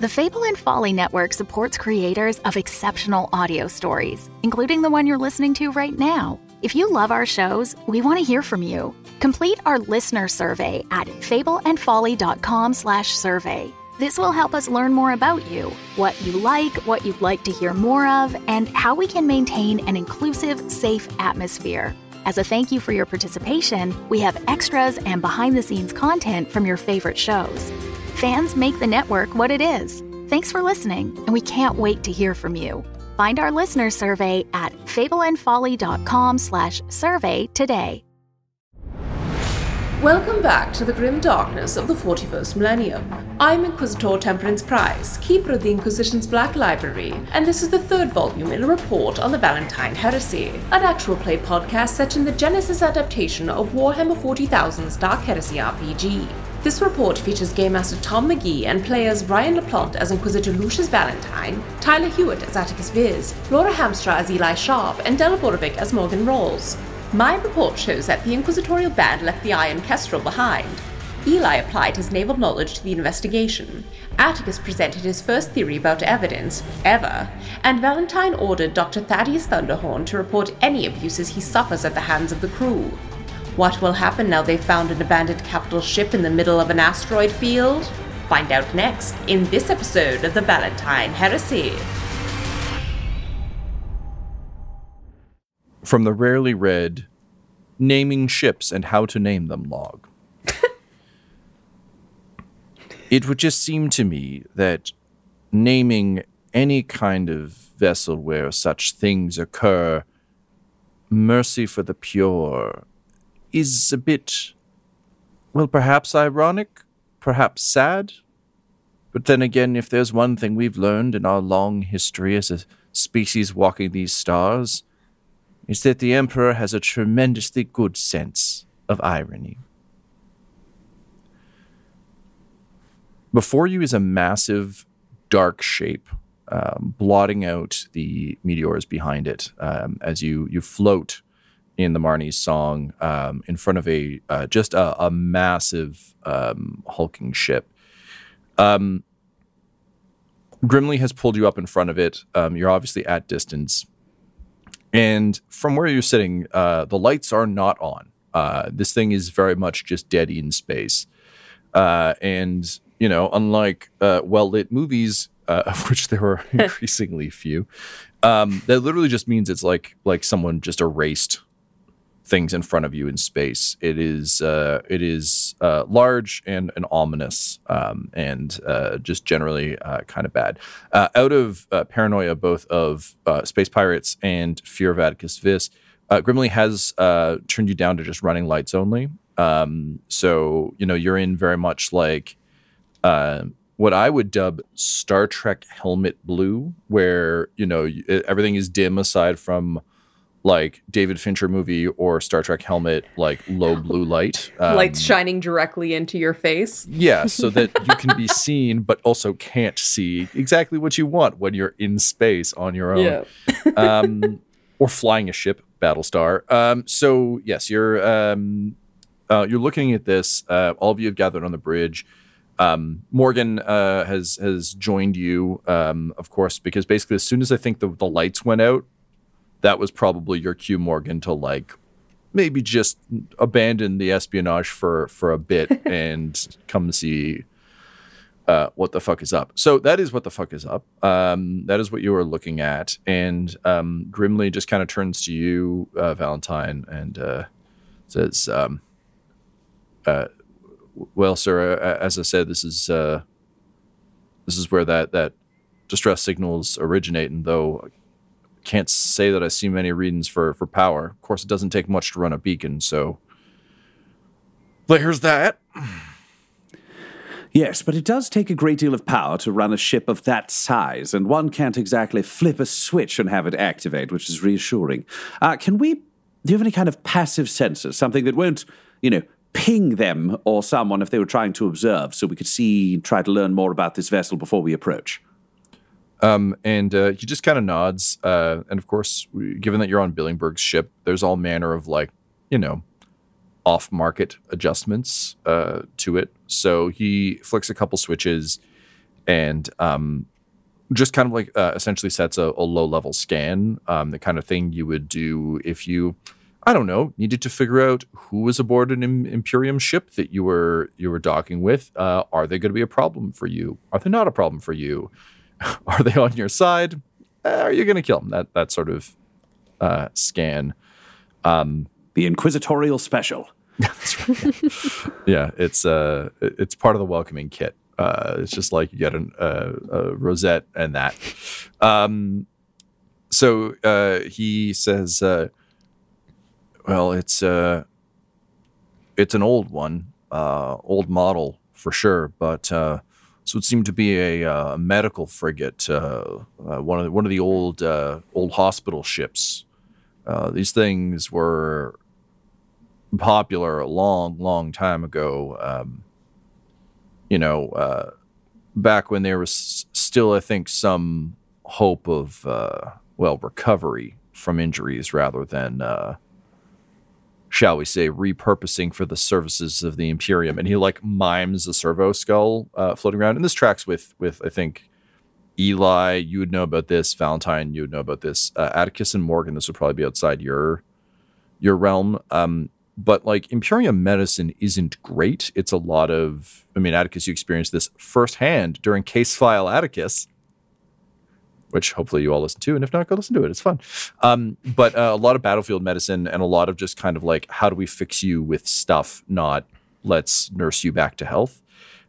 The Fable and Folly Network supports creators of exceptional audio stories, including the one you're listening to right now. If you love our shows, we want to hear from you. Complete our listener survey at fableandfolly.com/survey. This will help us learn more about you, what you like, what you'd like to hear more of, and how we can maintain an inclusive, safe atmosphere. As a thank you for your participation, we have extras and behind the scenes content from your favorite shows. Fans make the network what it is. Thanks for listening, and we can't wait to hear from you. Find our listener survey at fableandfolly.com slash survey today. Welcome back to the grim darkness of the 41st millennium. I'm Inquisitor Temperance Price, keeper of the Inquisition's Black Library, and this is the third volume in a report on the Valentine Heresy, an actual play podcast set in the Genesys adaptation of Warhammer 40,000's Dark Heresy RPG. This report features Game Master Tom McGee and players Ryan LaPlante as Inquisitor Lucius Valentine, Tyler Hewitt as Atticus Viz, Laura Hamstra as Eli Sharp, and Della Borovic as Morgan Rawls. My report shows that the Inquisitorial band left the Iron Kestrel behind. Eli applied his naval knowledge to the investigation. Atticus presented his first theory about evidence, ever, and Valentine ordered Dr. Thaddeus Thunderhorn to report any abuses he suffers at the hands of the crew. What will happen now they've found an abandoned capital ship in the middle of an asteroid field? Find out next in this episode of the Valentine Heresy. From the rarely read Naming Ships and How to Name Them log. it would just seem to me that naming any kind of vessel where such things occur, mercy for the pure, is a bit, well, perhaps ironic, perhaps sad. But then again, if there's one thing we've learned in our long history as a species walking these stars, is that the Emperor has a tremendously good sense of irony. Before you is a massive dark shape um, blotting out the meteors behind it um, as you you float in the Marnie's song um, in front of a uh, just a, a massive um, hulking ship. Um, Grimly has pulled you up in front of it. Um, you're obviously at distance, and from where you're sitting, uh, the lights are not on. Uh, this thing is very much just dead in space, uh, and you know, unlike uh, well lit movies, uh, of which there are increasingly few, um, that literally just means it's like like someone just erased things in front of you in space. It is uh, it is uh, large and, and ominous, um, and uh, just generally uh, kind of bad. Uh, out of uh, paranoia, both of space pirates and fear of Atticus Vis, Grimly has turned you down to just running lights only. Um, so you know you're in very much like what I would dub Star Trek helmet blue, where you know everything is dim aside from like David Fincher movie or Star Trek helmet, like low blue light. Um, Lights shining directly into your face. Yeah, so that you can be seen, but also can't see exactly what you want when you're in space on your own. Yeah. um, or flying a ship, Battlestar. Um, so yes, you're um, uh, you're looking at this. Uh, all of you have gathered on the bridge. Um, Morgan uh, has has joined you, um, of course, because basically as soon as I think the, the lights went out, that was probably your cue, Morgan, to like maybe just abandon the espionage for for a bit and come see uh, what the fuck is up. So that is what the fuck is up. Um, that is what you are looking at. And um, Grimly just kind of turns to you, uh, Valentine, and uh, says, um, uh, "Well, sir, uh, as I said, this is uh, this is where that that distress signals originate. And though can't say that I see many readings for for power, of course, it doesn't take much to run a beacon. So there's that." Yes, but it does take a great deal of power to run a ship of that size, and one can't exactly flip a switch and have it activate, which is reassuring. Uh, can we. Do you have any kind of passive sensors? Something that won't, you know, ping them or someone if they were trying to observe, so we could see, try to learn more about this vessel before we approach? Um, and uh, he just kind of nods. Uh, and of course, given that you're on Billingberg's ship, there's all manner of like, you know, off market adjustments uh, to it. So he flicks a couple switches and um, just kind of like uh, essentially sets a, a low level scan, um, the kind of thing you would do if you, I don't know, needed to figure out who was aboard an Imperium ship that you were you were docking with. Uh, are they going to be a problem for you? Are they not a problem for you? are they on your side? Uh, are you going to kill them? That that sort of uh, scan. Um, the Inquisitorial Special. Yeah, it's uh, it's part of the welcoming kit. Uh, it's just like you get an, uh, a rosette and that. Um, so uh, he says, uh, "Well, it's uh, it's an old one, uh, old model for sure, but uh, so it seemed to be a, uh, medical frigate, uh, uh, one of the, one of the old uh, old hospital ships. Uh, these things were popular a long, long time ago. Um, you know, uh, back when there was still, I think, some hope of, well, recovery from injuries rather than, shall we say, repurposing for the services of the Imperium. And he like mimes a servo skull uh, floating around. And this tracks with, with I think, Eli, you would know about this. Valentine, you would know about this. Uh, Atticus and Morgan, this would probably be outside your your realm. Um, but like Imperium medicine isn't great. It's a lot of, I mean, Atticus, you experienced this firsthand during Case File Atticus, which hopefully you all listen to. And if not, go listen to it. It's fun. Um, but uh, a lot of battlefield medicine and a lot of just kind of like, how do we fix you with stuff, not let's nurse you back to health.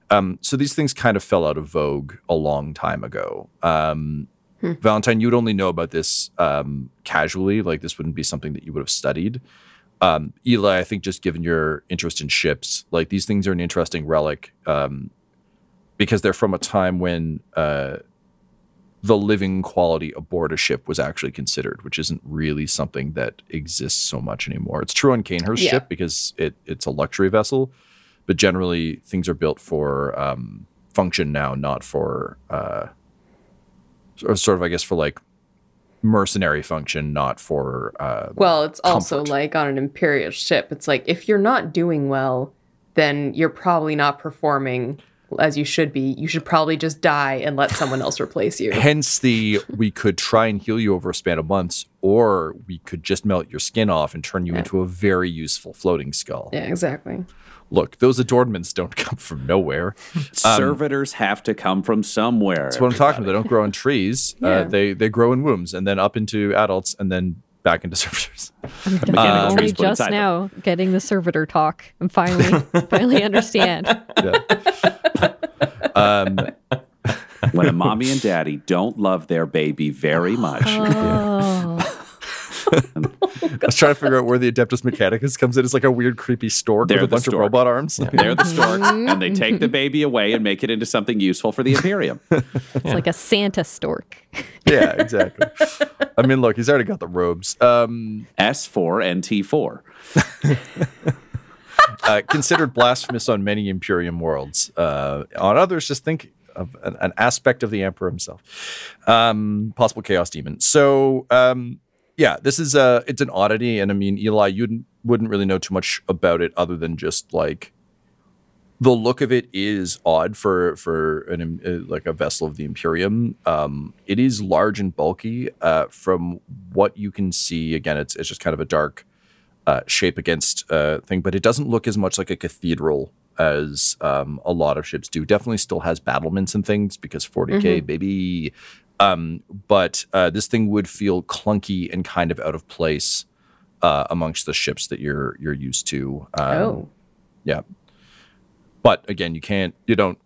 Um, so these things kind of fell out of vogue a long time ago. Um, hmm. Valentine, you would only know about this um, casually. Like this wouldn't be something that you would have studied. Um, Eli, I think just given your interest in ships, like these things are an interesting relic um, because they're from a time when uh, the living quality aboard a ship was actually considered, which isn't really something that exists so much anymore. It's true on Cainhurst's yeah. ship because it, it's a luxury vessel but generally things are built for um, function now, not for uh, sort of, I guess, for like mercenary function, not for. Uh, well, it's comfort. also like on an imperial ship. It's like if you're not doing well, then you're probably not performing as you should be. You should probably just die and let someone else replace you. Hence the we could try and heal you over a span of months, or we could just melt your skin off and turn you yeah. into a very useful floating skull. Yeah, exactly look, those adornments don't come from nowhere. Um, Servitors have to come from somewhere. That's what I'm talking about. They don't grow on trees. Uh, yeah. Uh, they they grow in wombs and then up into adults and then back into servitors. I'm uh, only just now them. getting the servitor talk. I'm finally finally understand. Yeah. Um, when a mommy and daddy don't love their baby very much. Oh. I was trying to figure out where the Adeptus Mechanicus comes in. It's like a weird, creepy stork They're with a bunch stork. of robot arms. Yeah. They're the stork, and they take the baby away and make it into something useful for the Imperium. It's like a Santa stork. yeah, exactly. I mean, look, he's already got the robes. Um, S4 and T4. uh, considered blasphemous on many Imperium worlds. Uh, on others, just think of an, an, aspect of the Emperor himself. Um, possible Chaos Demon. So, um, yeah, this is a it's an oddity, and I mean, Eli, you wouldn't really know too much about it other than just like the look of it is odd for for an uh, like a vessel of the Imperium. Um, it is large and bulky. Uh, from what you can see, again, it's it's just kind of a dark uh, shape against uh, thing, but it doesn't look as much like a cathedral as um, a lot of ships do. Definitely still has battlements and things because 40k mm-hmm. baby. Um, but uh, this thing would feel clunky and kind of out of place uh, amongst the ships that you're you're used to. Um, oh, yeah. But again, you can't. You don't.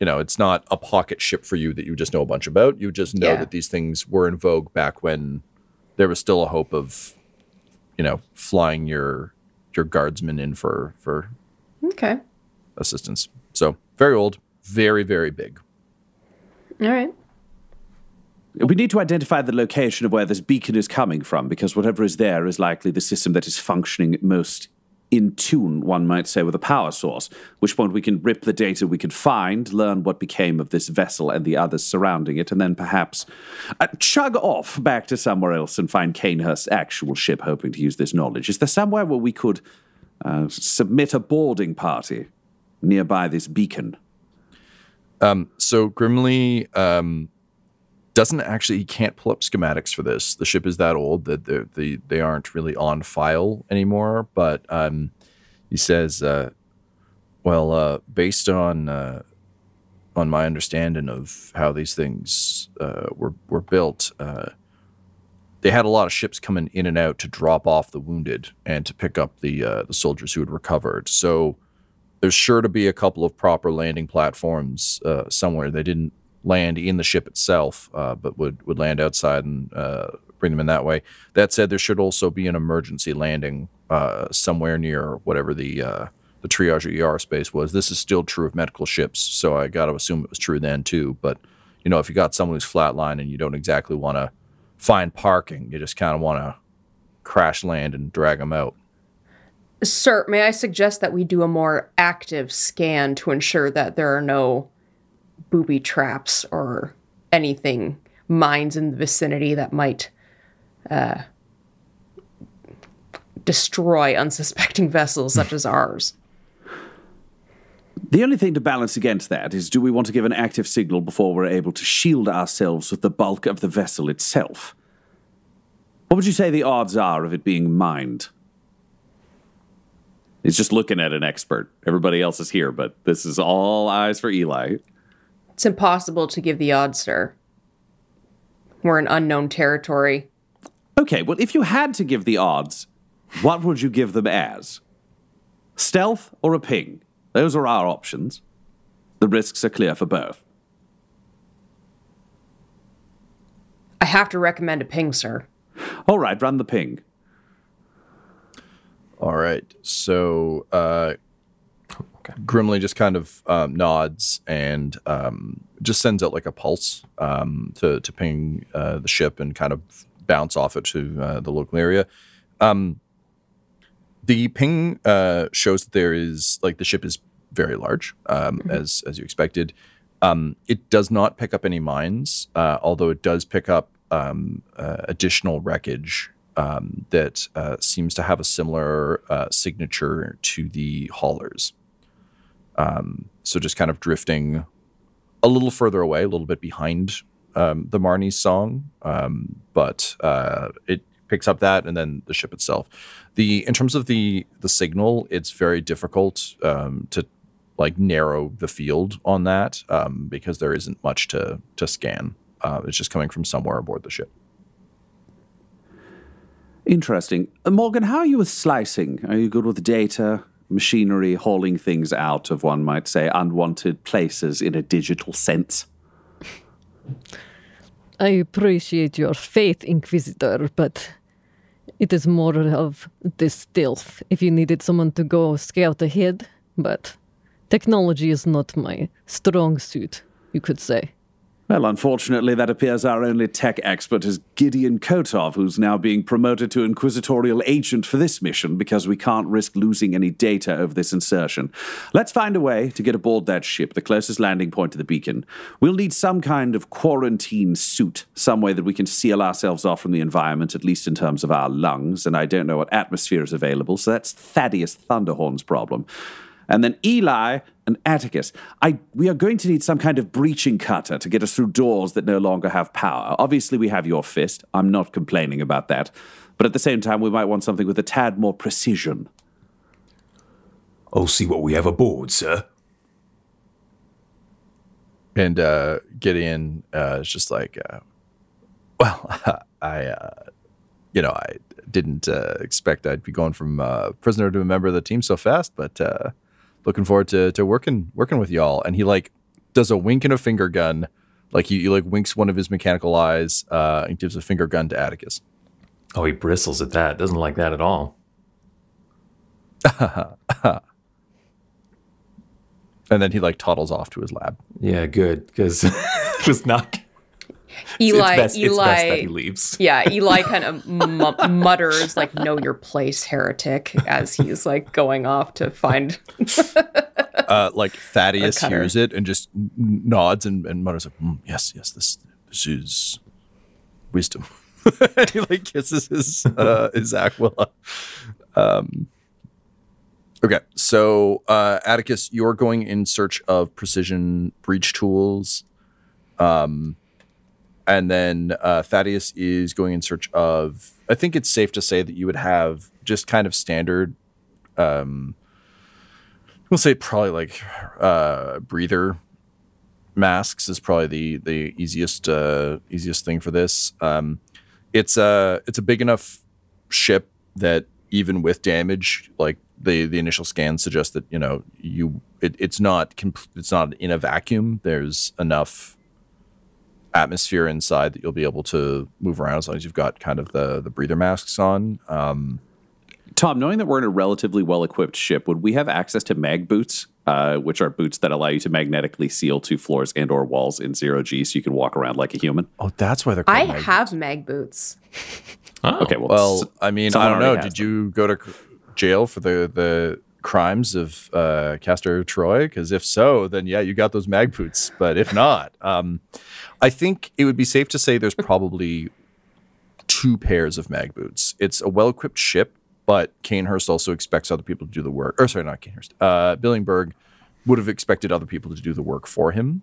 You know, it's not a pocket ship for you that you just know a bunch about. You just know yeah. that these things were in vogue back when there was still a hope of, you know, flying your your guardsmen in for for okay assistance. So very old, very very big. All right. We need to identify the location of where this beacon is coming from, because whatever is there is likely the system that is functioning most in tune, one might say, with a power source. Which point we can rip the data we could find, learn what became of this vessel and the others surrounding it, and then perhaps uh, chug off back to somewhere else and find Cainhurst's actual ship, hoping to use this knowledge. Is there somewhere where we could uh, submit a boarding party nearby this beacon? Um, so Grimly um, doesn't actually he can't pull up schematics for this. The ship is that old that they they, they aren't really on file anymore. But um, he says, uh, well, uh, based on uh, on my understanding of how these things uh, were were built, uh, they had a lot of ships coming in and out to drop off the wounded and to pick up the uh, the soldiers who had recovered. So there's sure to be a couple of proper landing platforms somewhere. They didn't land in the ship itself, uh, but would, would land outside and uh, bring them in that way. That said, there should also be an emergency landing uh, somewhere near whatever the uh, the triage or ER space was. This is still true of medical ships, so I got to assume it was true then too. But you know, if you got someone who's flatline and you don't exactly want to find parking, you just kind of want to crash land and drag them out. Sir, may I suggest that we do a more active scan to ensure that there are no booby traps or anything, mines in the vicinity that might uh, destroy unsuspecting vessels such as ours. The only thing to balance against that is do we want to give an active signal before we're able to shield ourselves with the bulk of the vessel itself? What would you say the odds are of it being mined? He's just looking at an expert. Everybody else is here, but this is all eyes for Eli. It's impossible to give the odds, sir. We're in unknown territory. Okay, well, if you had to give the odds, what would you give them as? Stealth or a ping? Those are our options. The risks are clear for both. I have to recommend a ping, sir. All right, run the ping. All right. So, uh, Okay. Grimly just kind of um, nods and um, just sends out like a pulse um, to to ping uh, the ship and kind of bounce off it to uh, the local area. Um, the ping uh, shows that there is like the ship is very large, um, mm-hmm. as as you expected. Um, it does not pick up any mines, uh, although it does pick up uh, additional wreckage um, that uh, seems to have a similar uh, signature to the haulers. Um, so just kind of drifting a little further away, a little bit behind um, the Marnie's song, um, but uh, it picks up that and then the ship itself. The in terms of the the signal, it's very difficult um, to like narrow the field on that um, because there isn't much to to scan. Uh, it's just coming from somewhere aboard the ship. Interesting, uh, Morgan. How are you with slicing? Are you good with data? Machinery hauling things out of, one might say, unwanted places in a digital sense. I appreciate your faith, Inquisitor, but it is more of the stealth. If you needed someone to go scout ahead, but technology is not my strong suit, you could say. Well, unfortunately, that appears our only tech expert is Gideon Kotov, who's now being promoted to Inquisitorial Agent for this mission because we can't risk losing any data over this insertion. Let's find a way to get aboard that ship, the closest landing point to the beacon. We'll need some kind of quarantine suit, some way that we can seal ourselves off from the environment, at least in terms of our lungs, and I don't know what atmosphere is available, so that's Thaddeus Thunderhorn's problem. And then Eli and Atticus. I, we are going to need some kind of breaching cutter to get us through doors that no longer have power. Obviously, we have your fist. I'm not complaining about that. But at the same time, we might want something with a tad more precision. I'll see what we have aboard, sir. And uh, Gideon uh, is just like, uh, well, I, uh, you know, I didn't uh, expect I'd be going from uh, prisoner to a member of the team so fast, but uh, looking forward to to working working with y'all. And he like does a wink and a finger gun, like he, he like winks one of his mechanical eyes uh, and gives a finger gun to Atticus. Oh, he bristles at that. Doesn't like that at all. And then he like toddles off to his lab. Yeah, good because it was not. Eli, it's best, Eli, it's that he leaves. yeah, Eli kind of mu- mutters like "Know your place, heretic," as he's like going off to find. Uh, like Thaddeus hears it and just nods and, and mutters like, "Mm, "Yes, yes, this this is wisdom." and he like kisses his uh, his Aquila. Um, okay, so uh, Atticus, you're going in search of precision breach tools, um, and then uh, Thaddeus is going in search of. I think it's safe to say that you would have just kind of standard. Um, we'll say probably like uh, breather masks is probably the the easiest uh, easiest thing for this. Um, it's a it's a big enough ship that even with damage, like the the initial scans suggest that you know you it, it's not it's not in a vacuum. There's enough atmosphere inside that you'll be able to move around as long as you've got kind of the the breather masks on. Um, Tom, knowing that we're in a relatively well equipped ship, would we have access to mag boots, uh, which are boots that allow you to magnetically seal two floors and or walls in zero G so you can walk around like a human? oh, that's why they're. Called I mag- have mag boots. Oh, Okay, well, Well, s- I mean, I don't know. already has Did you go to jail for the the crimes of uh, Castor Troy? Because if so, then yeah, you got those mag boots. But if not, um, I think it would be safe to say there's probably two pairs of mag boots. It's a well equipped ship, but Cainhurst also expects other people to do the work. Or sorry, not Cainhurst. Uh, Billingberg would have expected other people to do the work for him,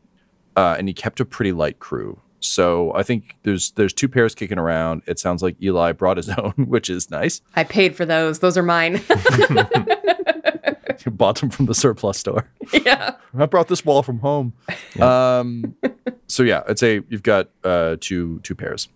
uh, and he kept a pretty light crew. So I think there's there's two pairs kicking around. It sounds like Eli brought his own, which is nice. I paid for those. Those are mine. You bought them from the surplus store. yeah. I brought this wall from home. Um, so yeah, I'd say you've got uh, two two pairs.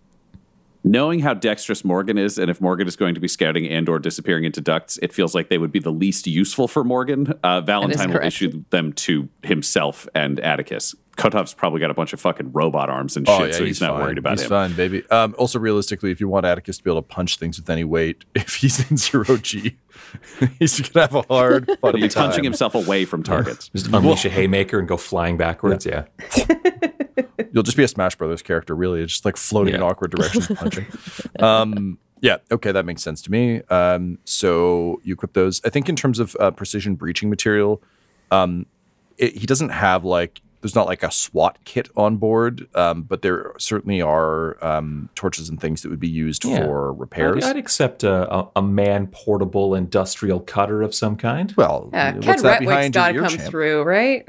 knowing how dexterous Morgan is, and if Morgan is going to be scouting and or disappearing into ducts, it feels like they would be the least useful for Morgan. Uh, Valentine will issue them to himself and Atticus. Kotov's probably got a bunch of fucking robot arms and shit, so he's, not fine. worried about he's him. fine, baby. Um, also, realistically, if you want Atticus to be able to punch things with any weight, if he's in zero G, he's gonna have a hard He'll be punching time. himself away from targets. just unleash a haymaker and go flying backwards. Yeah. You'll just be a Smash Brothers character, really. It's just like floating in awkward directions, punching. Um, yeah, okay, that makes sense to me. Um, so you equip those. I think in terms of uh, precision breaching material, um, it, he doesn't have like there's not like a SWAT kit on board, um, but there certainly are um, torches and things that would be used Yeah. for repairs. I'd, I'd accept a, a, a man portable industrial cutter of some kind. well, Yeah. Ken what's that Retwick's behind got to ear come champ? through, right?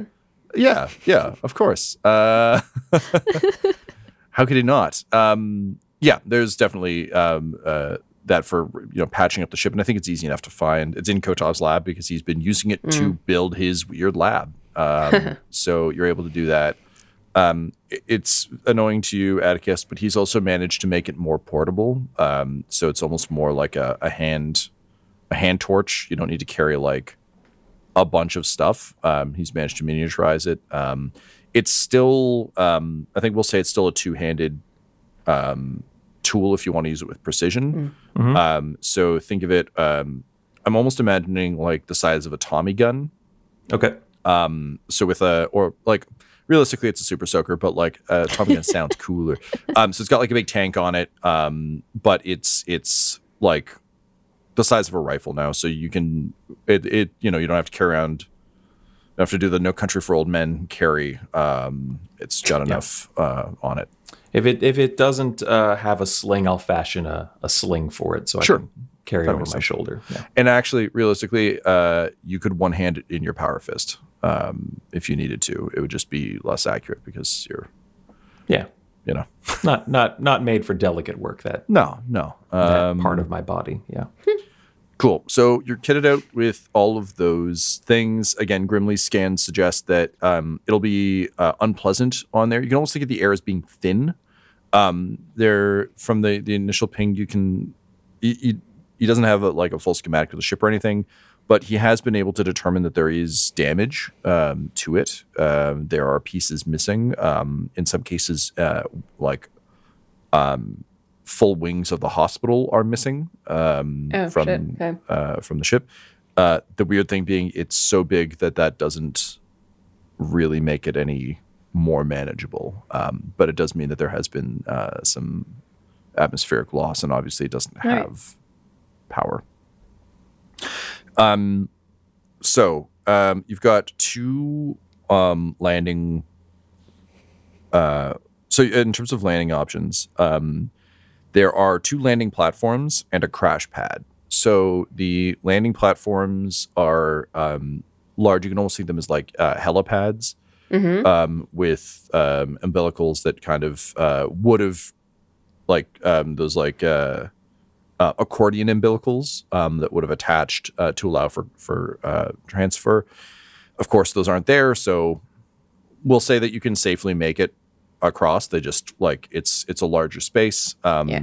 Yeah, yeah, of course. Uh, how could he not? Um, yeah, there's definitely um, uh, that for you know patching up the ship, and I think it's easy enough to find. It's in Kotov's lab because he's been using it to build his weird lab. Um, so you're able to do that. Um, it's annoying to you, Atticus, but he's also managed to make it more portable. Um, so it's almost more like a, a hand, a hand torch. You don't need to carry like a bunch of stuff. Um, he's managed to miniaturize it. Um, it's still, um, I think we'll say it's still a two-handed um, tool if you want to use it with precision. Um, so think of it. Um, I'm almost imagining like the size of a Tommy gun. Okay. Um, so with a or like realistically, it's a super soaker, but like uh, Tommy gun sounds cooler. Um, so it's got like a big tank on it, um, but it's it's like the size of a rifle now, so you can it it you know you don't have to carry around. You don't have to do the no country for old men carry. Um, it's got enough uh, on it. If it if it doesn't uh, have a sling, I'll fashion a, a sling for it so Sure. I can carry it over my sense. shoulder. Yeah. And actually, realistically, uh, you could one hand it in your power fist um, if you needed to. It would just be less accurate because you're, yeah. you know, Not not not made for delicate work. That, no, no. that Um, part of my body. Yeah. Cool. So you're kitted out with all of those things. Again, Grimly's scans suggest that um, it'll be uh, unpleasant on there. You can almost think of the air as being thin. Um, there, from the the initial ping, you can. He, he, he doesn't have a, like a full schematic of the ship or anything, but he has been able to determine that there is damage um, to it. Um, there are pieces missing. Um, in some cases, uh, like um, full wings of the hospital are missing um, Oh, from. Okay. uh, from the ship. Uh, the weird thing being, it's so big that that doesn't really make it any more manageable. Um, but it does mean that there has been uh, some atmospheric loss, and obviously it doesn't Right. have power. Um, so um, you've got two um, landing. Uh, so in terms of landing options, um, there are two landing platforms and a crash pad. So the landing platforms are um, large. You can almost see them as like uh, helipads um, with um, umbilicals that kind of uh, would have like um, those like uh, uh, accordion umbilicals um, that would have attached uh, to allow for for uh, transfer. Of course, those aren't there, so we'll say that you can safely make it across. They just like it's it's a larger space. Um, Yeah.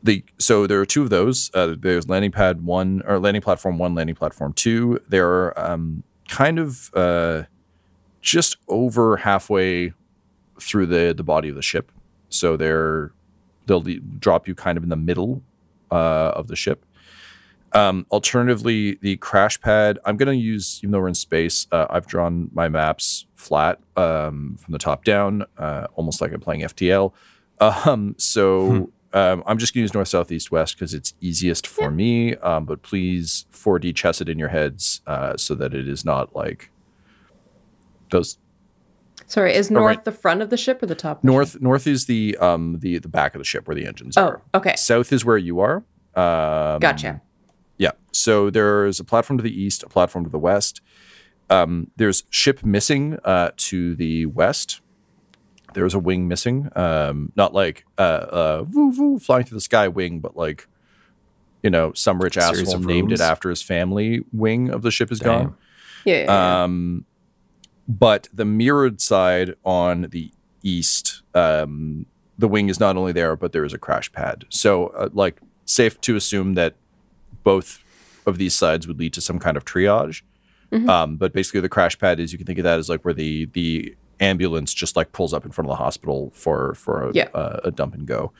The so there are two of those. Uh, there's landing pad one or landing platform one, landing platform two. They're um, kind of uh, just over halfway through the the body of the ship. So they're they'll drop you kind of in the middle uh, of the ship. Um, alternatively, the crash pad. I'm going to use, even though we're in space, uh, I've drawn my maps flat um, from the top down, uh, almost like I'm playing FTL. Um, so um, I'm just going to use north, south, east, west because it's easiest for me. Um, but please 4D chess it in your heads uh, so that it is not like those Sorry, is north right- the front of the ship or the top? Of the ship? north. North is the um the the back of the ship where the engines are. Oh, are. okay. South is where you are. Um, Gotcha. Yeah. So there's a platform to the east, a platform to the west. Um, there's ship missing uh, to the west. There's a wing missing. Um, not like uh, uh, woo, woo, flying through the sky wing, but like, you know, some rich asshole of named it after his family wing of the ship is Damn. gone. Yeah. yeah, yeah. Um, but the mirrored side on the east, um, the wing is not only there, but there is a crash pad. So, uh, like, safe to assume that both of these sides would lead to some kind of triage. Um, but basically, the crash pad is you can think of that as like where the the ambulance just like pulls up in front of the hospital for for a, Yeah. a, a dump and go.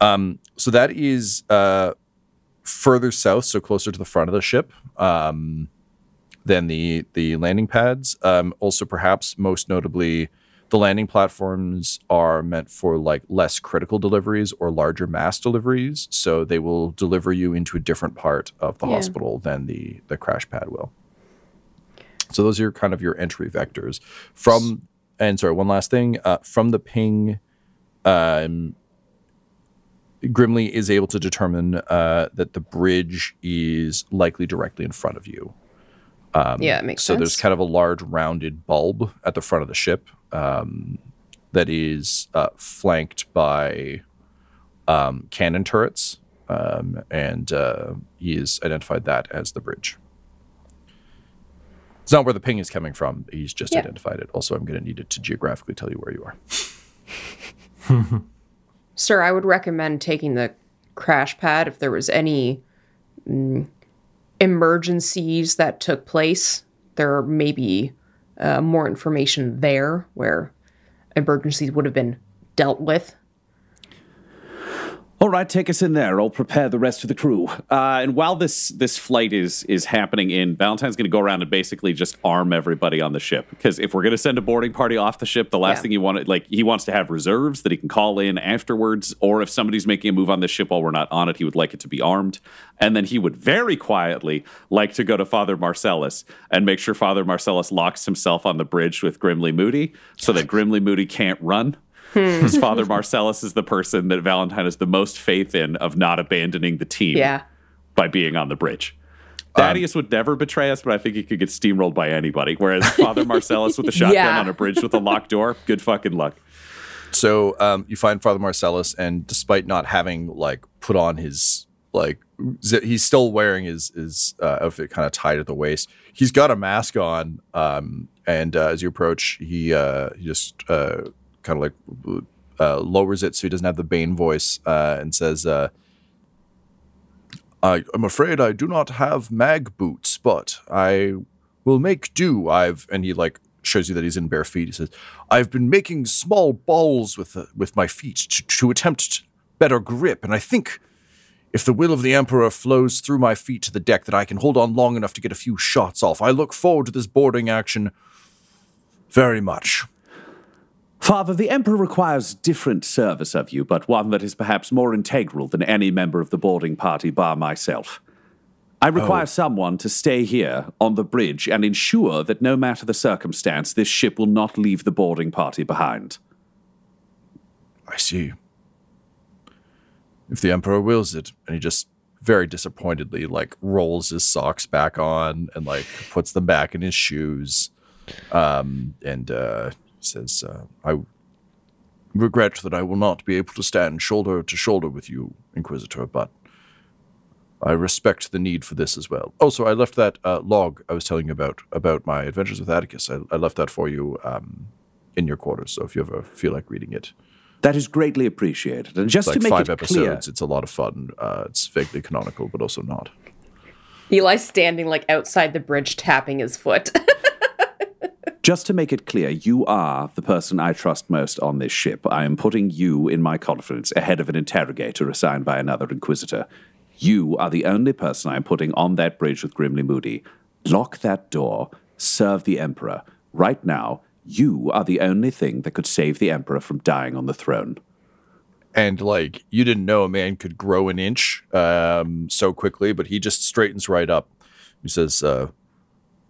Um, so that is uh, further south, so closer to the front of the ship. Um, than the the landing pads. Um, also, perhaps most notably, the landing platforms are meant for like less critical deliveries or larger mass deliveries. So they will deliver you into a different part of the Yeah. hospital than the the crash pad will. So those are kind of your entry vectors from. And sorry, one last thing uh, from the ping. Um, Grimly is able to determine uh, that the bridge is likely directly in front of you. Um, Yeah, it makes so there's kind of a large rounded bulb at the front of the ship um, that is uh, flanked by um, cannon turrets, um, and uh, he has identified that as the bridge. It's not where the ping is coming from. He's just Yeah. identified it. Also, I'm going to need it to geographically tell you where you are. Sir, I would recommend taking the crash pad if there was any mm, emergencies that took place. There may be uh, more information there where emergencies would have been dealt with. All right, take us in there. I'll prepare the rest of the crew. Uh, and while this this flight is is happening in, Valentine's going to go around and basically just arm everybody on the ship. Because if we're going to send a boarding party off the ship, the last Yeah. thing you want, like he wants to have reserves that he can call in afterwards. Or if somebody's making a move on the ship while we're not on it, he would like it to be armed. And then he would very quietly like to go to Father Marcellus and make sure Father Marcellus locks himself on the bridge with Grimly Moody, so that Grimly Moody can't run. His father Marcellus is the person that Valentine has the most faith in of not abandoning the team Yeah. by being on the bridge. Thaddeus would never betray us, but I think he could get steamrolled by anybody. Whereas Father Marcellus with a shotgun Yeah. on a bridge with a locked door, good fucking luck. So um, you find Father Marcellus, and despite not having like put on his like z- he's still wearing his his uh, outfit kind of tied at the waist. He's got a mask on, um, and uh, as you approach, he uh, he just uh, kind of like uh, lowers it so he doesn't have the Bane voice uh, and says, uh, I, "I'm afraid I do not have mag boots, but I will make do. I've and he like shows you that he's in bare feet. He says, "I've been making small balls with the, with my feet to, to attempt better grip, and I think." If the will of the Emperor flows through my feet to the deck, that I can hold on long enough to get a few shots off. I look forward to this boarding action very much. Father, the Emperor requires different service of you, but one that is perhaps more integral than any member of the boarding party bar myself. I require someone to stay here on the bridge and ensure that no matter the circumstance, this ship will not leave the boarding party behind. I see. If the Emperor wills it, and he just very disappointedly like rolls his socks back on and like puts them back in his shoes, um, and uh, says, uh, "I regret that I will not be able to stand shoulder to shoulder with you, Inquisitor, but." I respect the need for this as well. Also, I left that uh, log I was telling you about about my adventures with Atticus. I, I left that for you um, in your quarters. So if you ever feel like reading it, That is greatly appreciated. And just like to make five it clear. It's a lot of fun. Uh, it's vaguely canonical, but also not. Eli's standing like outside the bridge tapping his foot. Just to make it clear, you are the person I trust most on this ship. I am putting you in my confidence ahead of an interrogator assigned by another Inquisitor. You are the only person I am putting on that bridge with Grimly Moody. Lock that door, serve the Emperor. Right now, you are the only thing that could save the Emperor from dying on the throne. And like you didn't know a man could grow an inch um, so quickly, but he just straightens right up. He says, uh,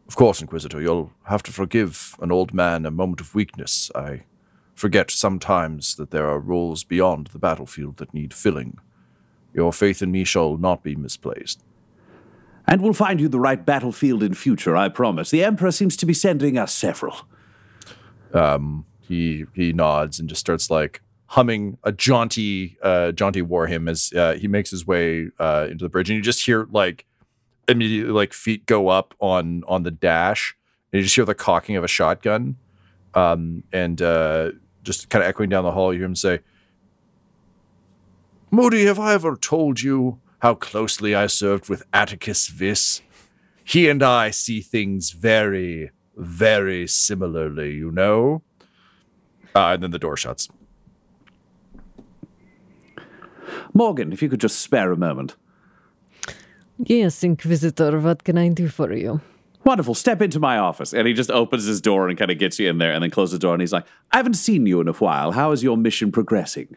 "Of course, Inquisitor, you'll have to forgive an old man a moment of weakness. I forget sometimes that there are roles beyond the battlefield that need filling. Your faith in me shall not be misplaced." And we'll find you the right battlefield in future, I promise. The Emperor seems to be sending us several. Um, he he nods and just starts like humming a jaunty uh jaunty war hymn as uh, he makes his way uh into the bridge and you just hear like immediately like feet go up on on the dash and you just hear the cocking of a shotgun um and uh just kind of echoing down the hall you hear him say moody have i ever told you how closely i served with atticus vis he and i see things very very similarly you know uh, and then the door shuts. Morgan, if you could just spare a moment. Yes, Inquisitor, what can I do for you? Wonderful. Step into my office. And he just opens his door and kind of gets you in there and then closes the door. And he's like, I haven't seen you in a while. How is your mission progressing?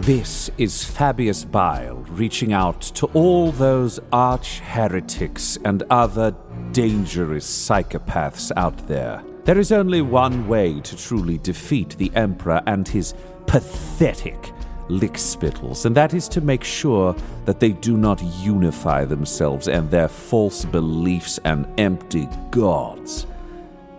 This is Fabius Bile reaching out to all those arch heretics and other dangerous psychopaths out there. There is only one way to truly defeat the Emperor and his pathetic lickspittles, and that is to make sure that they do not unify themselves and their false beliefs and empty gods.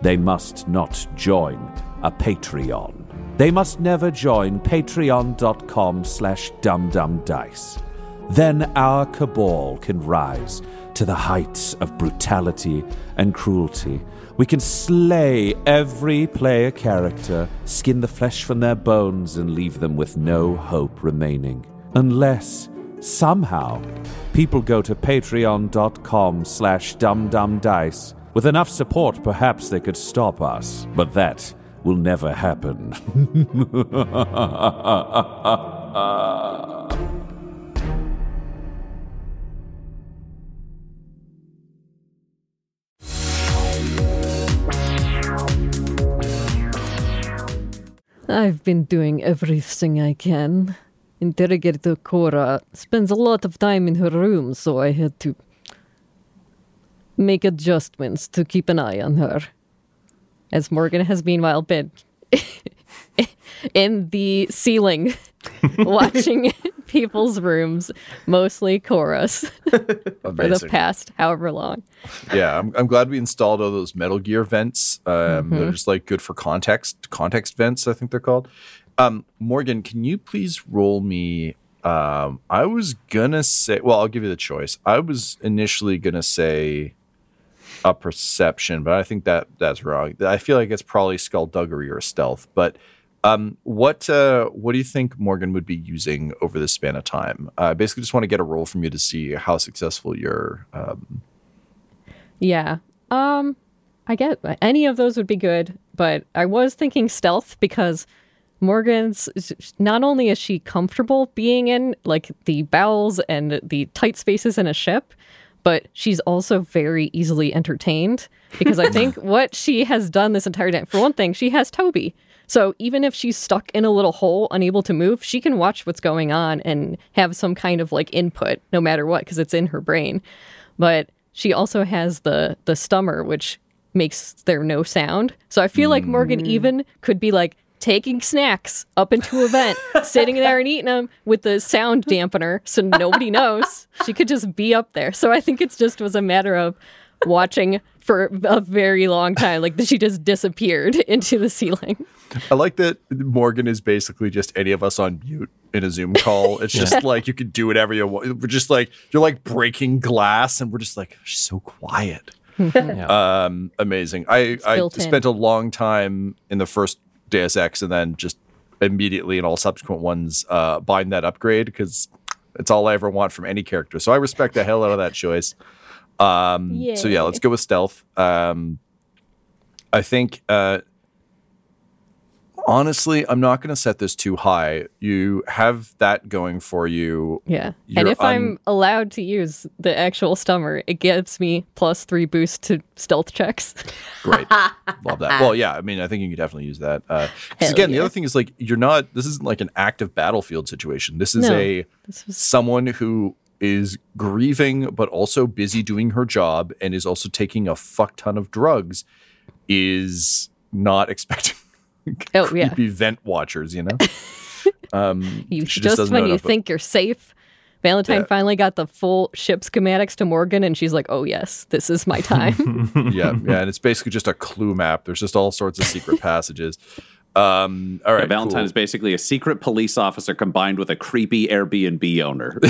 They must not join a Patreon. They must never join patreon.com slash dumdumdice. Then our cabal can rise to the heights of brutality and cruelty. We can slay every player character, skin the flesh from their bones, and leave them with no hope remaining. Unless, somehow, people go to patreon.com slash dumdumdice. With enough support, perhaps they could stop us. But that will never happen. I've been doing everything I can. Interrogator Cora spends a lot of time in her room, so I had to make adjustments to keep an eye on her. As Morgan has meanwhile been in the ceiling watching people's rooms, mostly Cora's, for the past however long. yeah, I'm, I'm glad we installed all those Metal Gear vents. Um, They're just like good for context, context vents, I think they're called. Um, Morgan, can you please roll me? Um, I was gonna say, well, I'll give you the choice. I was initially gonna say a perception, but I think that that's wrong. I feel like it's probably skullduggery or stealth. But um, what uh, what do you think Morgan would be using over the span of time? I uh, basically just want to get a roll from you to see how successful you're. Um... Yeah. Um, I get any of those would be good, but I was thinking stealth because Morgan's not only is she comfortable being in like the bowels and the tight spaces in a ship, but she's also very easily entertained because I think what she has done this entire time, for one thing, she has Toby. So even if she's stuck in a little hole, unable to move, she can watch what's going on and have some kind of like input no matter what because it's in her brain. But she also has the the stummer, which makes there no sound. So I feel like Morgan Mm. even could be like taking snacks up into a vent, sitting there and eating them with the sound dampener so nobody knows. She could just be up there. So I think it's just was a matter of watching for a very long time. Like she just disappeared into the ceiling. I like that Morgan is basically just any of us on mute in a Zoom call. It's just like you can do whatever you want. We're just like you're like breaking glass, and we're just like she's so quiet. Yeah. Um, amazing. I I built in. spent a long time in the first Deus Ex, and then just immediately in all subsequent ones uh, buying that upgrade because it's all I ever want from any character. So I respect the hell out of that choice. Um, so yeah, let's go with stealth. Um, I think uh, honestly, I'm not going to set this too high. You have that going for you. Yeah. You're and if un- I'm allowed to use the actual stummer, it gives me plus three boost to stealth checks. Great. Love that. Well, yeah, I mean, I think you can definitely use that. Uh again, the other thing is like you're not this isn't like an active battlefield situation. This is No. a This was someone who is grieving but also busy doing her job and is also taking a fuck ton of drugs is not expecting Oh, yeah. creepy vent watchers, you know? Um you she just, when you enough- think you're safe. Valentine Yeah. finally got the full ship schematics to Morgan, and she's like, "Oh yes, this is my time." yeah, yeah, and it's basically just a clue map. There's just all sorts of secret passages. Um, all right, Yeah, Valentine cool. is basically a secret police officer combined with a creepy Airbnb owner.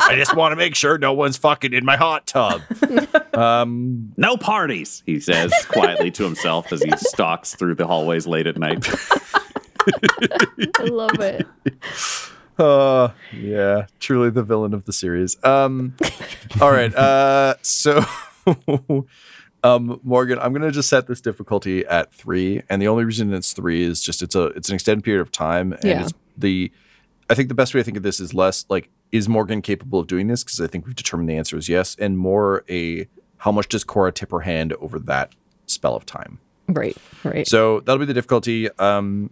I just want to make sure no one's fucking in my hot tub. um, no parties, he says quietly to himself as he stalks through the hallways late at night. I love it. uh, yeah, truly the villain of the series. Um, all right, uh, so. Um, Morgan, I'm gonna just set this difficulty at three, and the only reason it's three is just it's a it's an extended period of time, and Yeah. it's the I think the best way to think of this is less like is Morgan capable of doing this? Because I think we've determined the answer is yes, and more a how much does Cora tip her hand over that spell of time? Right, right. So that'll be the difficulty. Um,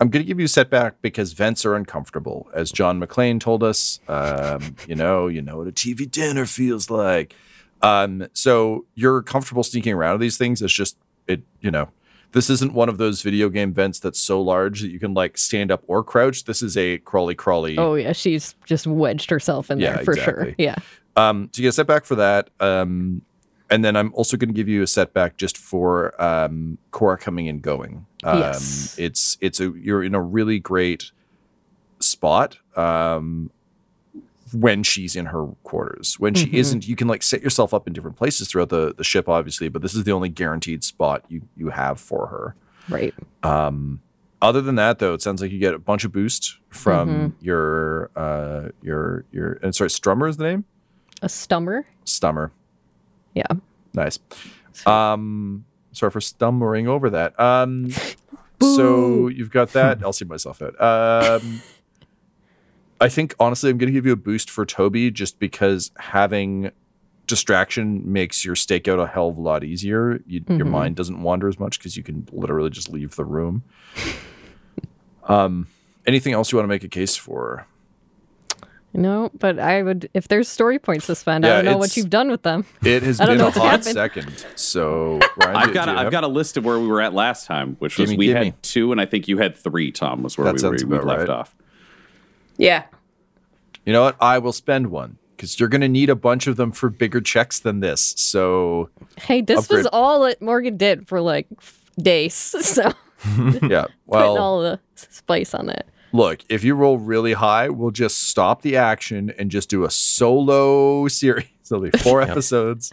I'm going to give you a setback because vents are uncomfortable. As John McClane told us, um, you know, you know what a TV dinner feels like. Um, so you're comfortable sneaking around these things. It's just it, you know, this isn't one of those video game vents that's so large that you can like stand up or crouch. This is a crawly crawly. oh yeah, she's just wedged herself in Yeah, there for sure. Yeah. Um, so you get a setback for that. Um, and then I'm also going to give you a setback just for um, Cora coming and going. Um, Yes. It's it's a you're in a really great spot um, when she's in her quarters. When she isn't, you can like set yourself up in different places throughout the the ship, obviously. But this is the only guaranteed spot you you have for her. Right. Um, other than that, though, it sounds like you get a bunch of boost from your uh, your your and sorry, Strummer is the name. A stummer. Stummer. Yeah. Nice. Um, sorry for stumbling over that. Um, so you've got that. I'll see myself out. Um, I think honestly, I'm going to give you a boost for Toby just because having distraction makes your stakeout a hell of a lot easier. You, Your mind doesn't wander as much because you can literally just leave the room. um, anything else you want to make a case for? No, but I would if there's story points to spend. I don't know what you've done with them. It has been a hot happened. second. So Ryan, I've got do a, you I've have- got a list of where we were at last time, which was Gimme, we gimme. had two, and I think you had three. Tom was where That we, sounds we left right. off. Yeah. You know what? I will spend one because you're going to need a bunch of them for bigger checks than this. So Hey, this Upgrade. was all that Morgan did for like days. So Yeah. putting Well, all the spice on it. look, if you roll really high, we'll just stop the action and just do a solo series. There'll be four episodes.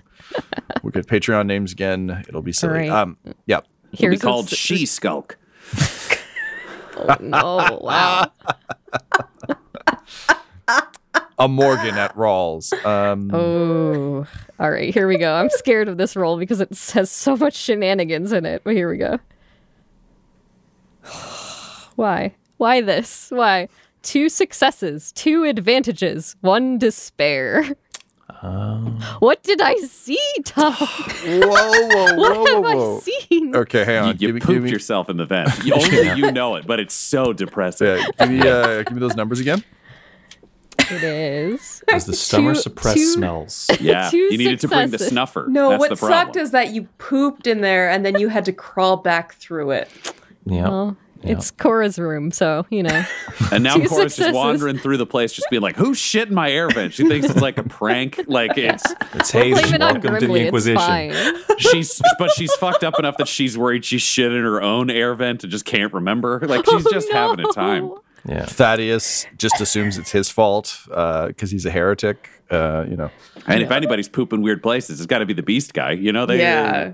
we get Patreon names again. It'll be silly. Right. Um, yeah. It'll Here's be called a, She Skulk. Oh, no! Wow. A Morgan at Rawls. Um, Oh, all right. Here we go. I'm scared of this roll because it has so much shenanigans in it. But here we go. Why? Why this? Why? Two successes, two advantages, one despair. What did I see, Tom? Whoa, whoa, What whoa, have whoa, whoa. I seen? Okay, hang on. You, you give, me- pooped give me, yourself in the vent. You- Only you know it, but it's so depressing. yeah, give me, uh, give me those numbers again. It is. Does the stummer Two- suppress two- smells? Yeah, Two you needed to bring the snuffer. No, That's what the problem. sucked is that you pooped in there and then you had to crawl back through it. Yeah. Well, it's Cora's room, so you know. And now Two Cora's just wandering through the place, just being like, "Who's shit in my air vent?" She thinks it's like a prank. Like it's It's Blame Haven. it Welcome to the Grimly. It's Inquisition. she's, but she's fucked up enough that she's worried she shit in her own air vent and just can't remember. Like she's Oh, just having a time. No. Yeah. Thaddeus just assumes it's his fault because he's a heretic. Uh, you know. And if anybody's pooping weird places, it's got to be the Beast guy. You know, they yeah.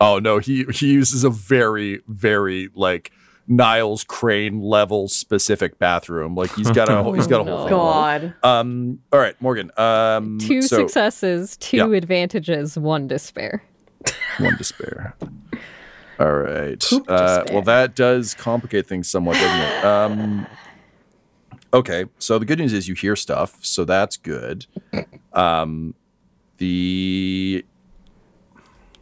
Oh no, he he uses a very very like Niles Crane level specific bathroom. Like he's got a he's got a whole thing. God. Um. All right, Morgan. Um. Two so, successes, two Yeah. advantages, one despair. One despair. All right. Uh, well, that does complicate things somewhat, doesn't it? Um. Okay, so the good news is you hear stuff, so that's good. Um, the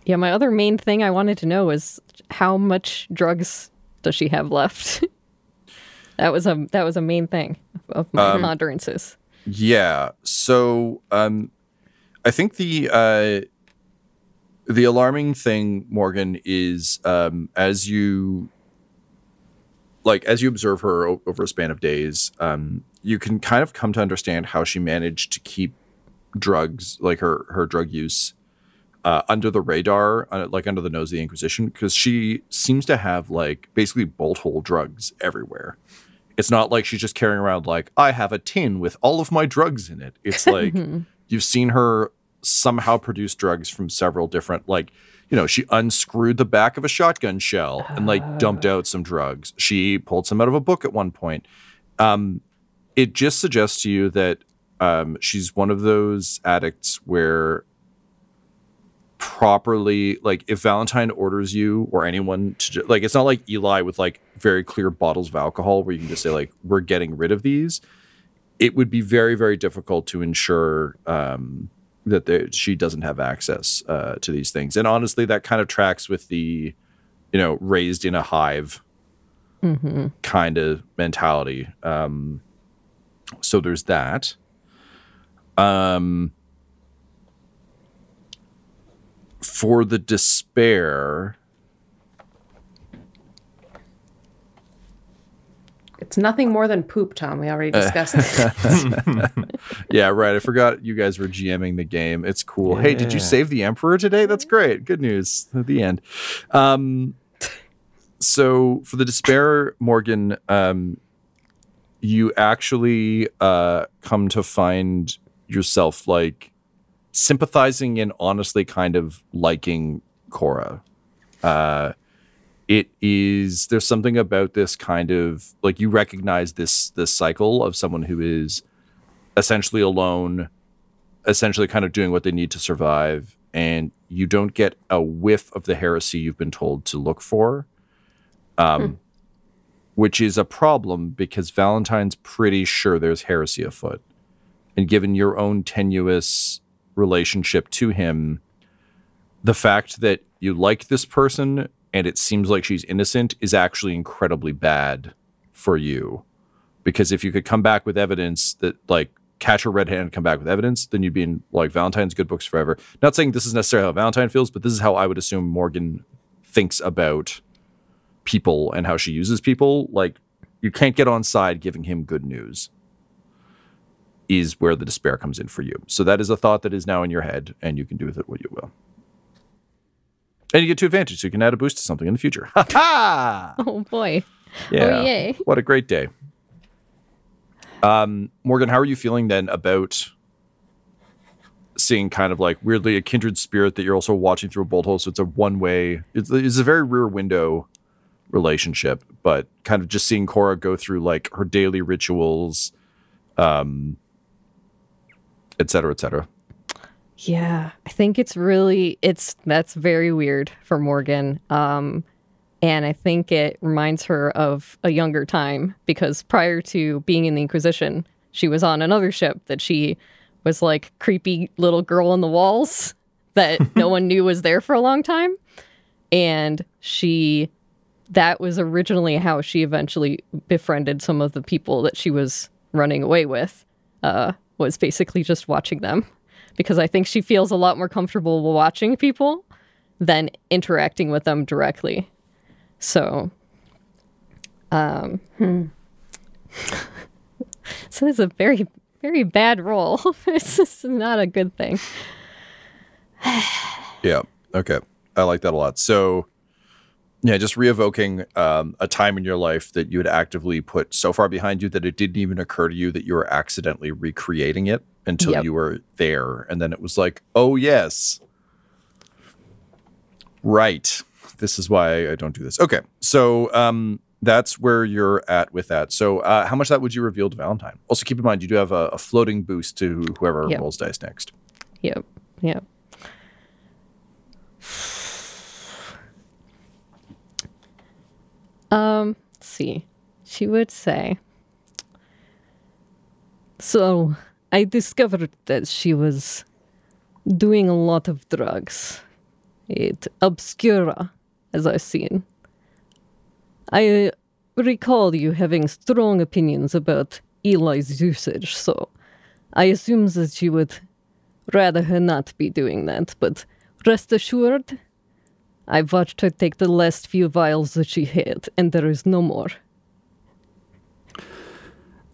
Yeah, my other main thing I wanted to know was how much drugs does she have left? that was a that was a main thing of my Um, ponderances. Yeah. So um I think the uh the alarming thing, Morgan, is um as you like as you observe her o- over a span of days, um you can kind of come to understand how she managed to keep drugs like her her drug use uh, under the radar, uh, like under the nose of the Inquisition, because she seems to have like basically bolt hole drugs everywhere. It's not like she's just carrying around like I have a tin with all of my drugs in it. It's like you've seen her somehow produced drugs from several different like you know she unscrewed the back of a shotgun shell and like dumped out some drugs. She pulled some out of a book at one point. Um, it just suggests to you that um, she's one of those addicts where properly like if valentine orders you or anyone to like it's not like eli with like very clear bottles of alcohol where you can just say like we're getting rid of these it would be very very difficult to ensure um that there, she doesn't have access uh, to these things. And honestly that kind of tracks with the you know raised in a hive kind of mentality. Um so there's that. Um for the despair It's nothing more than poop, Tom. We already discussed that. yeah right. I forgot you guys were gming the game. It's cool. Hey did you save the emperor today? That's great. Good news. At the end. Um so for the despair morgan um you actually uh come to find yourself like sympathizing and honestly kind of liking cora uh it is there's something about this kind of like you recognize this this cycle of someone who is essentially alone essentially kind of doing what they need to survive and you don't get a whiff of the heresy you've been told to look for um which is a problem because valentine's pretty sure there's heresy afoot. And given your own tenuous relationship to him the fact that you like this person and it seems like she's innocent is actually incredibly bad for you. Because if you could come back with evidence that like catch her red hand and come back with evidence then you'd be in like valentine's good books forever. Not saying this is necessarily how valentine feels but this is how i would assume morgan thinks about people and how she uses people. Like you can't get on side giving him good news is where the despair comes in for you. So that is a thought that is now in your head and you can do with it what you will And you get two advantages. So you can add a boost to something in the future. Ha ha! Oh boy. Yeah. yay. What a great day. Um, Morgan, how are you feeling then about seeing kind of like weirdly a kindred spirit that you're also watching through a bolt hole? So it's a one way, it's, it's a very rear window relationship, but kind of just seeing Cora go through like her daily rituals, um, et cetera, et cetera. Yeah, I think it's really it's that's very weird for Morgan. Um and I think it reminds her of a younger time because prior to being in the Inquisition, she was on another ship that she was like creepy little girl on the walls that no one knew was there for a long time. And she that was originally how she eventually befriended some of the people that she was running away with. Uh was basically just watching them because I think she feels a lot more comfortable watching people than interacting with them directly. So, um, hmm. so this is a very, very bad role. this is not a good thing. Yeah. Okay. I like that a lot. So, yeah, just re-evoking um, a time in your life that you had actively put so far behind you that it didn't even occur to you that you were accidentally recreating it until Yep. you were there, and then it was like, oh yes, right. This is why I don't do this. Okay, so um, that's where you're at with that. So, uh, how much of that would you reveal to Valentine? Also, keep in mind you do have a, a floating boost to whoever Yep. rolls dice next. Yep. Yep. Um, see. She would say. So, I discovered that she was doing a lot of drugs. It obscura, as I've seen. I recall you having strong opinions about Eli's usage, so I assume that you would rather her not be doing that, but rest assured, I've watched her take the last few vials that she had, and there is no more.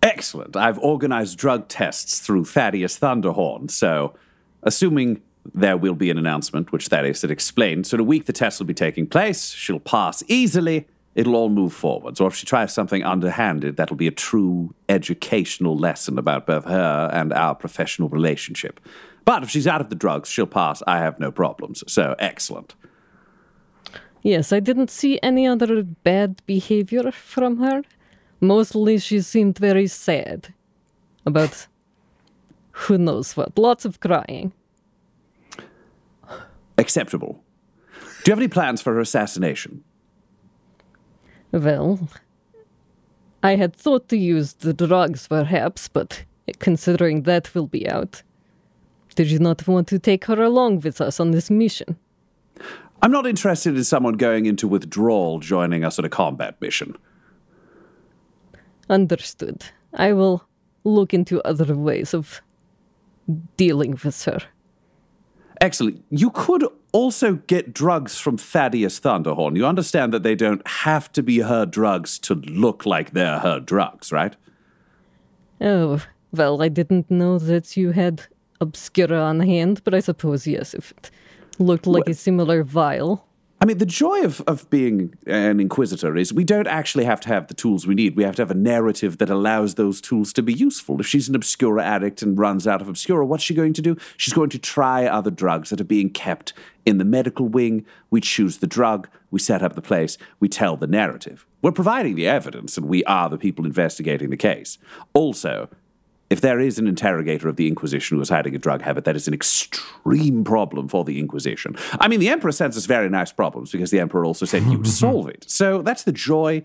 Excellent. I've organized drug tests through Thaddeus Thunderhorn, so assuming there will be an announcement, which Thaddeus had explained, so in a week the test will be taking place, she'll pass easily, it'll all move forwards. Or if she tries something underhanded, that'll be a true educational lesson about both her and our professional relationship. But if she's out of the drugs, she'll pass. I have no problems. So excellent. Yes, I didn't see any other bad behavior from her. Mostly she seemed very sad about who knows what. Lots of crying. Acceptable. Do you have any plans for her assassination? Well, I had thought to use the drugs perhaps, but considering that will be out, did you not want to take her along with us on this mission? I'm not interested in someone going into withdrawal joining us on a combat mission. Understood. I will look into other ways of dealing with her. Excellent. You could also get drugs from Thaddeus Thunderhorn. You understand that they don't have to be her drugs to look like they're her drugs, right? Oh, well, I didn't know that you had Obscura on hand, but I suppose yes, if it looked like a similar vial. I mean, the joy of, of being an inquisitor is we don't actually have to have the tools we need. We have to have a narrative that allows those tools to be useful. If she's an Obscura addict and runs out of Obscura, what's she going to do? She's going to try other drugs that are being kept in the medical wing. We choose the drug, we set up the place, we tell the narrative. We're providing the evidence, and we are the people investigating the case. Also, if there is an interrogator of the Inquisition who is hiding a drug habit, that is an extreme problem for the Inquisition. I mean, the Emperor sends us very nice problems because the Emperor also sent you to solve it. So that's the joy,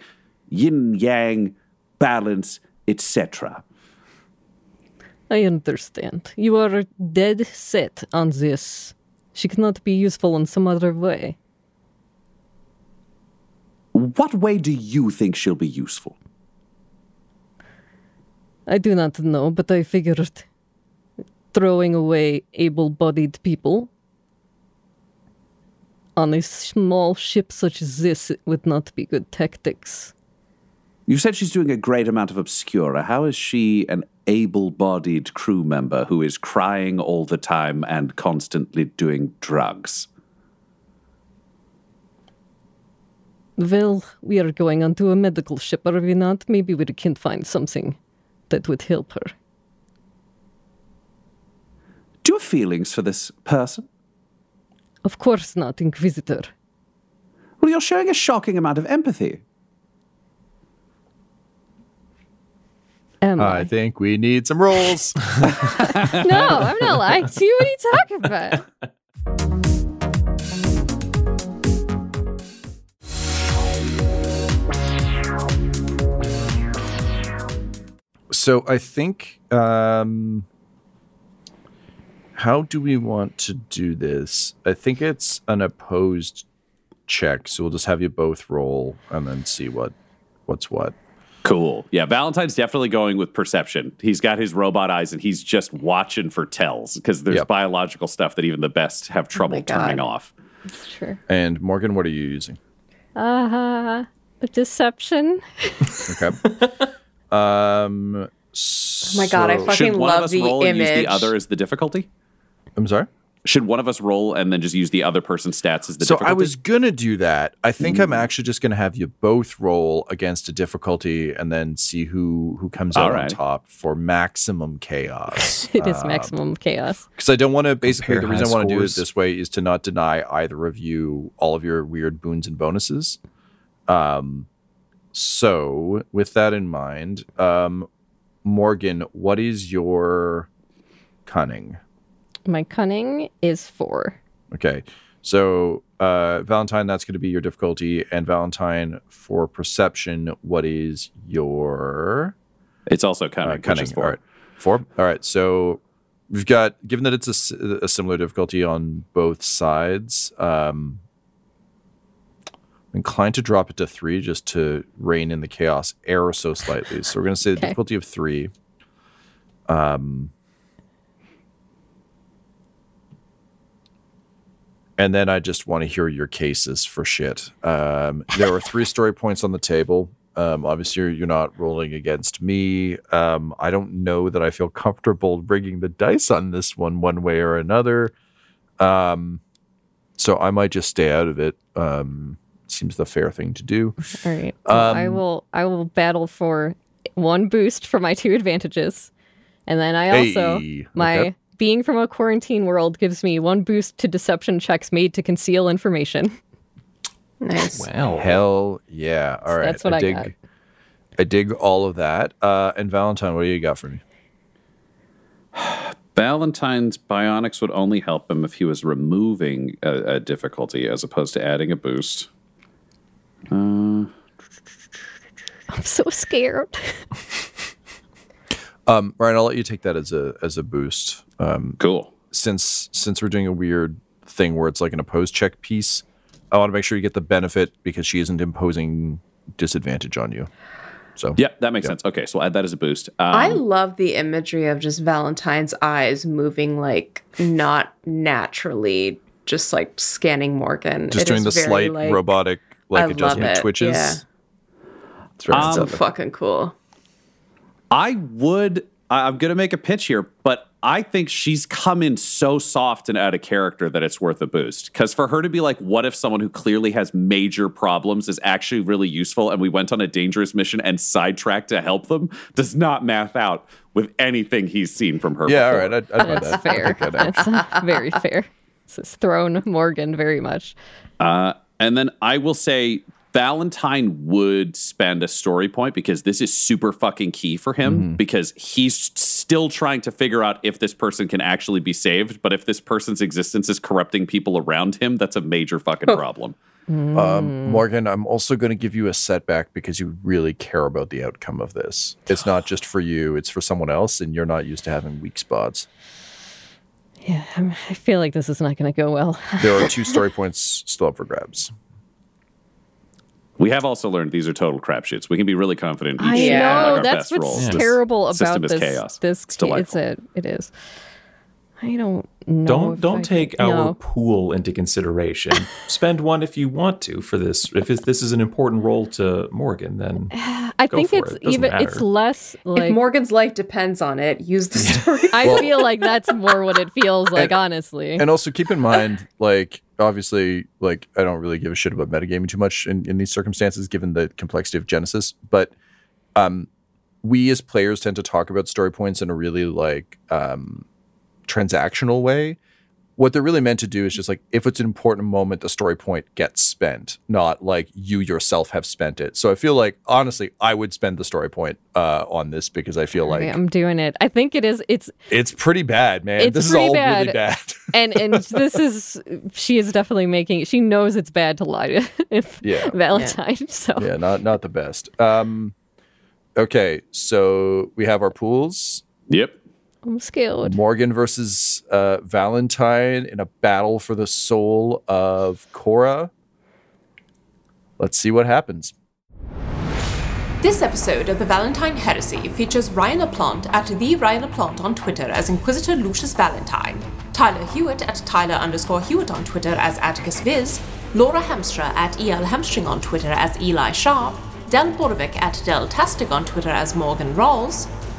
yin yang, balance, etc. I understand. You are dead set on this. She cannot be useful in some other way. What way do you think she'll be useful? I do not know, but I figured throwing away able bodied people on a small ship such as this would not be good tactics. You said she's doing a great amount of Obscura. How is she an able bodied crew member who is crying all the time and constantly doing drugs? Well, we are going onto a medical ship, are we not? Maybe we can find something that would help her. Do you have feelings for this person? Of course not, Inquisitor. Well, you're showing a shocking amount of empathy. Am I I? think we need some rolls. No, I'm not lying to you. What are you talking about? so I think um how do we want to do this? I think it's an opposed check, so we'll just have you both roll and then see what what's what. Cool. Yeah, Valentine's definitely going with perception. He's got his robot eyes and he's just watching for tells because there's Yep. biological stuff that even the best have trouble my God. turning off. Sure. And Morgan, what are you using? Uh, deception. Okay. um Oh my god, I so- fucking Should one of love us the roll and image. use the other as the difficulty? I'm sorry? Should one of us roll and then just use the other person's stats as the so difficulty? I was gonna do that. I think I'm actually just gonna have you both roll against a difficulty and then see who who comes out on top for maximum chaos. It is maximum chaos. Because I don't want to. Basically, Compare the reason I want to do it this way is to not deny either of you all of your weird boons and bonuses. Um, so with that in mind, um, Morgan, what is your cunning? My cunning is four. Okay, so uh, Valentine, that's going to be your difficulty, and Valentine for perception, what is your It's also uh, cunning, which cunning? is four. All right, four. All right, so we've got given that it's a similar difficulty on both sides. Um, I'm inclined to drop it to three just to rein in the chaos ever so slightly. So we're going to say the difficulty of three. Um, and then I just want to hear your cases for shit. Um, there are three story points on the table. Um, obviously, you're, you're not rolling against me. Um, I don't know that I feel comfortable rigging the dice on this one, one way or another. Um, so I might just stay out of it. Um, seems the fair thing to do. All right. Well, I Um, will. I will battle for one boost for my two advantages, and then I also Hey, my okay. being from a quarantine world gives me one boost to deception checks made to conceal information. Nice. Wow. Hell yeah! All right, that's what I dig. got. I dig all of that. Uh, and Valentine, what do you got for me? Valentine's bionics would only help him if he was removing a, a difficulty as opposed to adding a boost. I'm so scared. Um, Ryan, I'll let you take that as a as a boost. Um, Cool. since since we're doing a weird thing where it's like an opposed check piece, I want to make sure you get the benefit because she isn't imposing disadvantage on you. So Yeah, that makes sense. Okay, so we'll add that as a boost. Um, I love the imagery of just Valentine's eyes moving like not naturally, just like scanning Morgan. just It doing the slight like, robotic like I love adjustment it, twitches. yeah. It's very Um, so aesthetic. fucking cool. I would. I- I'm going to make a pitch here, but I think she's come in so soft and out of character that it's worth a boost. Because for her to be like, what if someone who clearly has major problems is actually really useful and we went on a dangerous mission and sidetracked to help them does not math out with anything he's seen from her. yeah, all before. right, I'd, I'd That's that. fair. I'd that. That's very fair. This has thrown Morgan very much. Uh, and then I will say Valentine would spend a story point because this is super fucking key for him because he's still trying to figure out if this person can actually be saved. But if this person's existence is corrupting people around him, that's a major fucking problem. Um, Morgan, I'm also going to give you a setback because you really care about the outcome of this. It's not just for you; it's for someone else, and you're not used to having weak spots. Yeah, I'm, I feel like this is not going to go well. There are two story points still up for grabs. We have also learned these are total crapshoots. We can be really confident. in I each Yeah. like know our that's best what's rolls. Terrible system about is this. chaos. This It's ca- it's a it is. I don't know. Don't don't I take could- our no. pool into consideration. Spend one if you want to for this. If it's, this is an important role to Morgan, then I go think for it's it. It doesn't even it's less like if Morgan's life depends on it, use the story. I feel like that's more what it feels like, honestly. And also keep in mind, like, obviously, like I don't really give a shit about metagaming too much in, in these circumstances, given the complexity of Genesys. But um, we as players tend to talk about story points in a really like um, transactional way. What they're really meant to do is just like if it's an important moment, the story point gets spent, not like you yourself have spent it. So I feel like honestly, I would spend the story point uh, on this because I feel like I'm doing it. I think it is. It's it's pretty bad, man. It's this is pretty all really bad. bad. and and this is she is definitely making. She knows it's bad to lie to if Yeah. Valentine. So yeah, not not the best. Um, okay, so we have our pools. Yep. I'm scared. Morgan versus uh, Valentine in a battle for the soul of Cora. Let's see what happens. This episode of the Valentine Heresy features Ryan LaPlante at the Ryan LaPlante on Twitter as Inquisitor Lucius Valentine, Tyler Hewitt at Tyler underscore Hewitt on Twitter as Atticus Viz, Laura Hamstra at EL Hamstring on Twitter as Eli Sharp, Del Borovic at Del Tastic on Twitter as Morgan Rawls,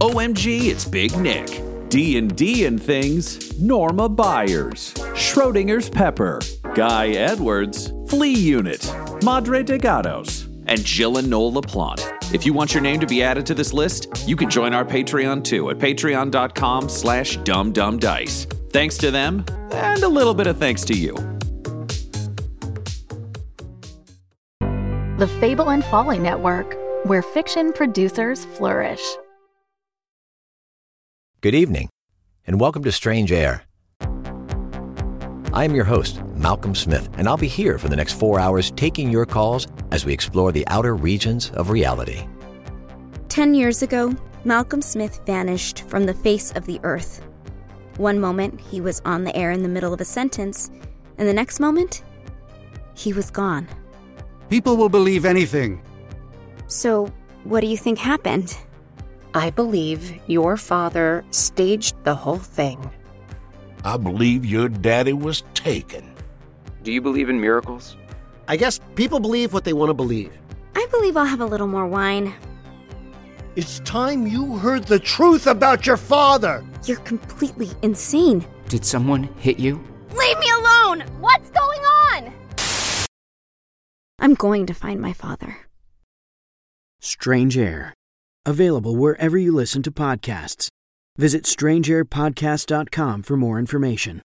OMG, it's Big Nick, D&D and Things, Norma Byers, Schrodinger's Pepper, Guy Edwards, Flea Unit, Madre de Gatos, and Jill and Noel LaPlante. If you want your name to be added to this list, you can join our Patreon too at patreon.com slash dumbdumbdice. Thanks to them, and a little bit of thanks to you. The Fable and Folly Network, where fiction producers flourish. Good evening, and welcome to Strange Air. I am your host, Malcolm Smith, and I'll be here for the next four hours taking your calls as we explore the outer regions of reality. Ten years ago, Malcolm Smith vanished from the face of the earth. One moment, he was on the air in the middle of a sentence, and the next moment, he was gone. People will believe anything. So, what do you think happened? I believe your father staged the whole thing. I believe your daddy was taken. Do you believe in miracles? I guess people believe what they want to believe. I believe I'll have a little more wine. It's time you heard the truth about your father. You're completely insane. Did someone hit you? Leave me alone! What's going on? I'm going to find my father. Strange Air. Available wherever you listen to podcasts. Visit strangeairpodcast.com for more information.